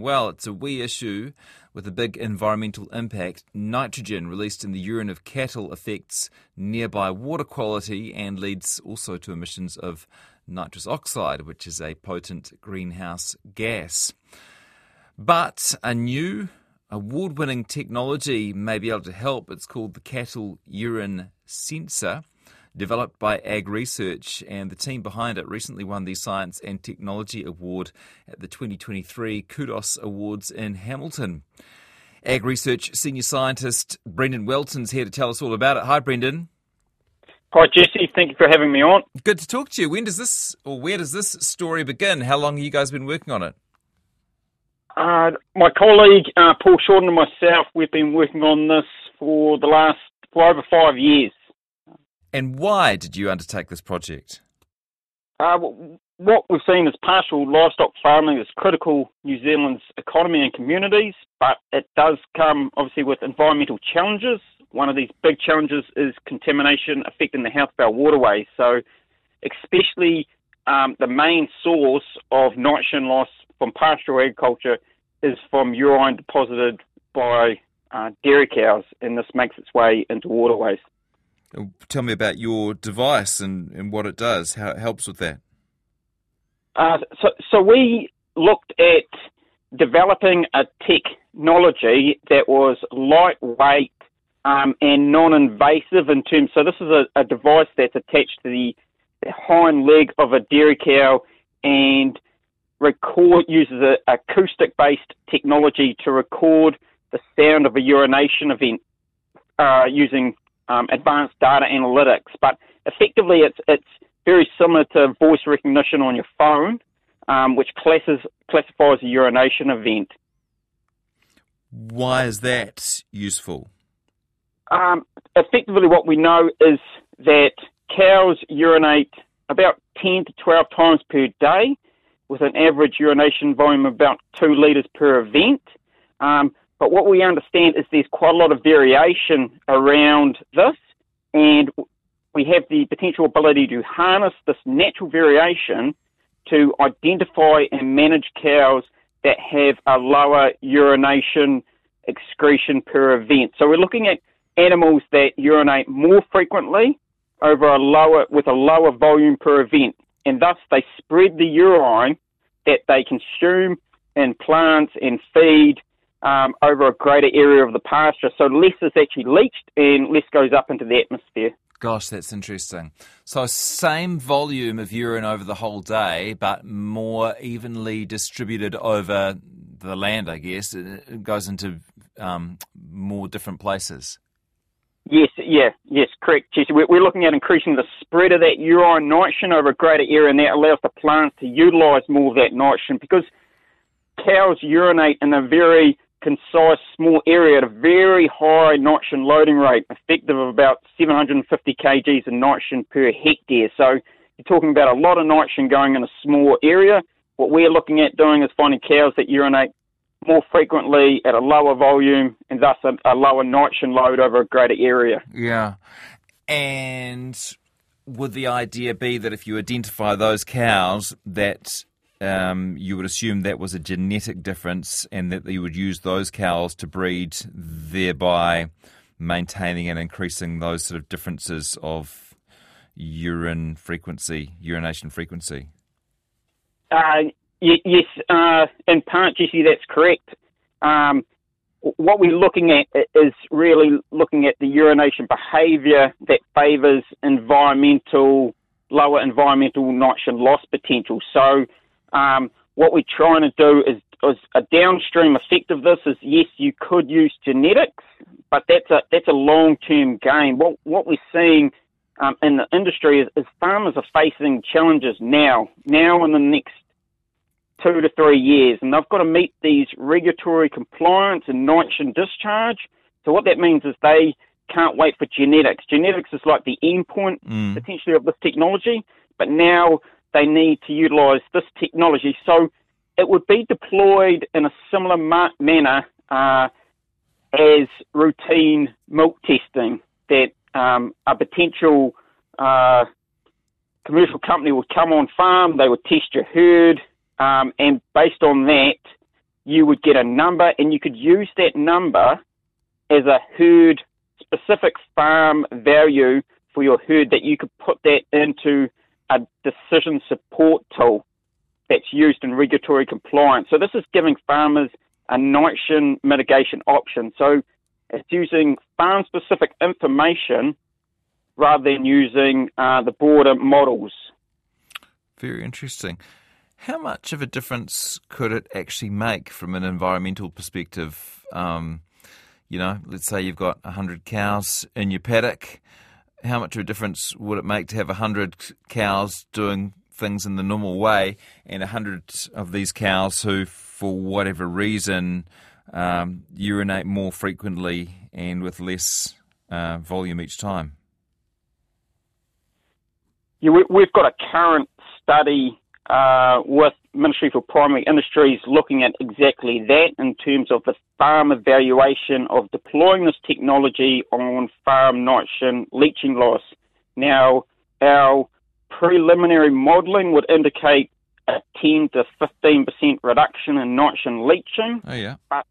Well, it's a wee issue with a big environmental impact. Nitrogen released in the urine of cattle affects nearby water quality and leads also to emissions of nitrous oxide, which is a potent greenhouse gas. But a new award winning technology may be able to help. It's called the Cattle Urine Sensor developed by AgResearch, and the team behind it recently won the Science and Technology Award at the 2023 Kudos Awards in Hamilton. AgResearch senior scientist Brendon Welten's here to tell us all about it. Hi, Brendon. Hi, Jesse. Thank you for having me on. Good to talk to you. When does this, or where does this story begin? How long have you guys been working on it? Uh, my colleague uh, Paul Shorten and myself, we've been working on this for the last for over five years. And why did you undertake this project? Uh, what we've seen is pastoral livestock farming is critical New Zealand's economy and communities, but it does come obviously with environmental challenges. One of these big challenges is contamination affecting the health of our waterways. So, especially um, the main source of nitrogen loss from pastoral agriculture is from urine deposited by uh, dairy cows, and this makes its way into waterways. Tell me about your device and, and what it does, how it helps with that. Uh, so, so we looked at developing a technology that was lightweight um, and non-invasive in terms. So this is a, a device that's attached to the, the, hind leg of a dairy cow and record uses a acoustic-based technology to record the sound of a urination event uh, using um, advanced data analytics. But effectively, it's it's very similar to voice recognition on your phone, um, which classes, classifies a urination event. Why is that useful? Um, effectively, what we know is that cows urinate about 10 to 12 times per day, with an average urination volume of about 2 litres per event. Um, but what we understand is there's quite a lot of variation around this, and we have the potential ability to harness this natural variation to identify and manage cows that have a lower urination excretion per event. So we're looking at animals that urinate more frequently over a lower with a lower volume per event, and thus they spread the urine that they consume in plants and feed um, over a greater area of the pasture. So less is actually leached and less goes up into the atmosphere. Gosh, that's interesting. So, same volume of urine over the whole day, but more evenly distributed over the land, I guess. It goes into um, more different places. Yes, yeah, yes, correct, Jesse. We're looking at increasing the spread of that urine nitrogen over a greater area, and that allows the plants to utilise more of that nitrogen because cows urinate in a very concise small area at a very high nitrogen loading rate, effective of about 750 kgs of nitrogen per hectare. So you're talking about a lot of nitrogen going in a small area. What we're looking at doing is finding cows that urinate more frequently at a lower volume and thus a, a lower nitrogen load over a greater area. Yeah. And would the idea be that if you identify those cows that um, you would assume that was a genetic difference and that you would use those cows to breed, thereby maintaining and increasing those sort of differences of urine frequency, urination frequency? Uh, y- yes, uh, in part, Jesse, that's correct. Um, what we're looking at is really looking at the urination behaviour that favours environmental, lower environmental nitrogen loss potential. So um, what we're trying to do is, is, a downstream effect of this is yes, you could use genetics, but that's a that's a long term gain. What what we're seeing um, in the industry is, is, farmers are facing challenges now, now in the next two to three years, and they've got to meet these regulatory compliance and nitrogen discharge. So what that means is they can't wait for genetics. Genetics is like the endpoint mm. potentially of this technology, but now they need to utilise this technology. So it would be deployed in a similar ma- manner uh, as routine milk testing, that um, a potential uh, commercial company would come on farm, they would test your herd, um, and based on that, you would get a number, and you could use that number as a herd specific farm value for your herd that you could put that into a decision support tool that's used in regulatory compliance. So this is giving farmers a nitrogen mitigation option. So it's using farm specific information rather than using uh, the broader models. Very interesting. How much of a difference could it actually make from an environmental perspective? Um, you know, let's say you've got 100 cows in your paddock. How much of a difference would it make to have 100 cows doing things in the normal way and 100 of these cows who, for whatever reason, um, urinate more frequently and with less uh, volume each time? Yeah, we, have got a current study uh, with Ministry for Primary Industries looking at exactly that in terms of the farm evaluation of deploying this technology on farm nitrogen leaching loss. Now, our preliminary modelling would indicate a 10 to 15% reduction in nitrogen leaching. Oh, yeah. But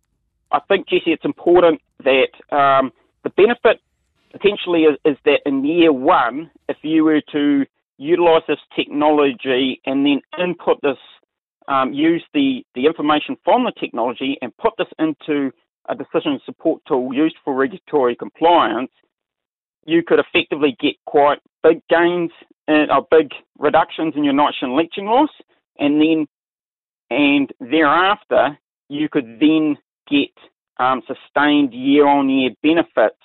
I think, Jesse, it's important that um, the benefit potentially is, is that in year one, if you were to utilize this technology and then input this, um, use the, the information from the technology and put this into a decision support tool used for regulatory compliance, you could effectively get quite big gains, in, uh, big reductions in your nitrogen leaching loss, and then and thereafter you could then get um, sustained year-on-year benefits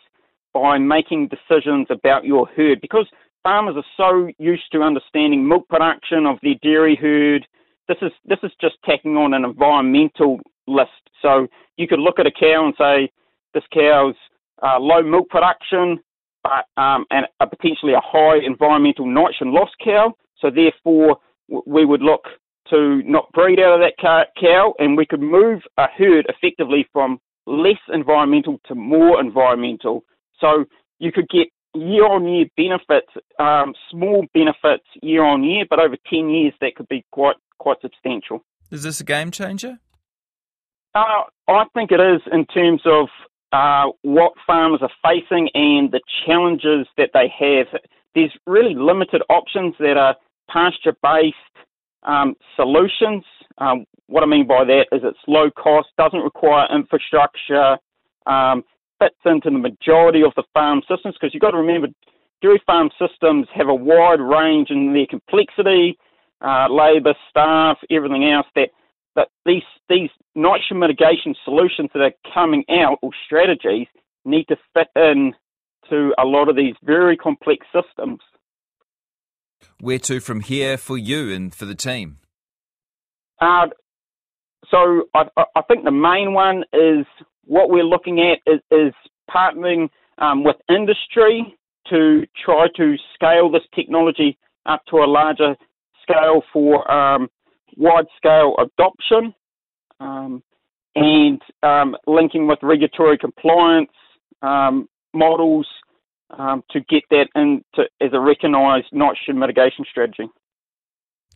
by making decisions about your herd because farmers are so used to understanding milk production of their dairy herd. This is this is just tacking on an environmental list. So you could look at a cow and say this cow's uh, low milk production, but um, and a potentially a high environmental nitrogen loss cow. So therefore, we would look to not breed out of that cow, and we could move a herd effectively from less environmental to more environmental. So you could get year on year benefits, um, small benefits year on year, but over 10 years that could be quite quite substantial. Is this a game changer? Uh, I think it is in terms of uh, what farmers are facing and the challenges that they have. There's really limited options that are pasture based um, solutions. Um, what I mean by that is it's low cost, doesn't require infrastructure, um, fits into the majority of the farm systems because you've got to remember dairy farm systems have a wide range in their complexity, uh, labour, staff, everything else that that these these nitrogen mitigation solutions that are coming out or strategies need to fit in to a lot of these very complex systems. Where to from here for you and for the team? Uh, so I, I think the main one is what we're looking at is, is partnering um, with industry to try to scale this technology up to a larger scale for um, wide scale adoption um, and um, linking with regulatory compliance um, models um, to get that into as a recognised nitrogen mitigation strategy.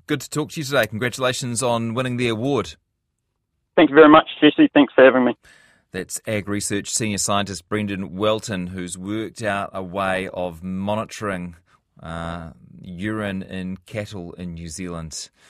Good to talk to you today. Congratulations on winning the award. Thank you very much, Jesse. Thanks for having me. That's AgResearch Senior Scientist Brendon Welten, who's worked out a way of monitoring uh, urine in cattle in New Zealand.